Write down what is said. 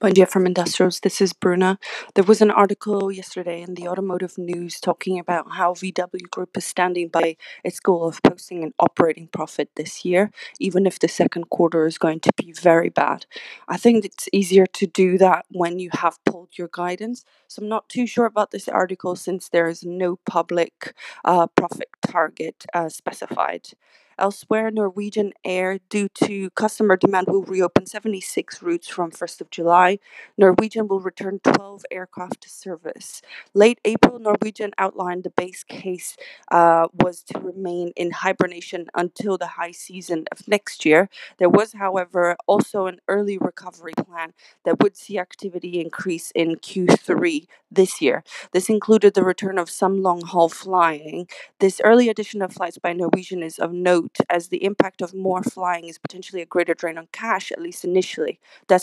Bom dia from Industrials. This is Bruna. There was an article yesterday in the Automotive News talking about how VW Group is standing by its goal of posting an operating profit this year, even if the second quarter is going to be very bad. I think it's easier to do that when you have pulled your guidance. So I'm not too sure about this article since there is no public uh, profit target uh, specified. Elsewhere, Norwegian Air, due to customer demand, will reopen 76 routes from 1st of July. Norwegian will return 12 aircraft to service. Late April, Norwegian outlined the base case uh, was to remain in hibernation until the high season of next year. There was, however, also an early recovery plan that would see activity increase in Q3 this year. This included the return of some long haul flying. This early addition of flights by Norwegian is of note as the impact of more flying is potentially a greater drain on cash, at least initially. That's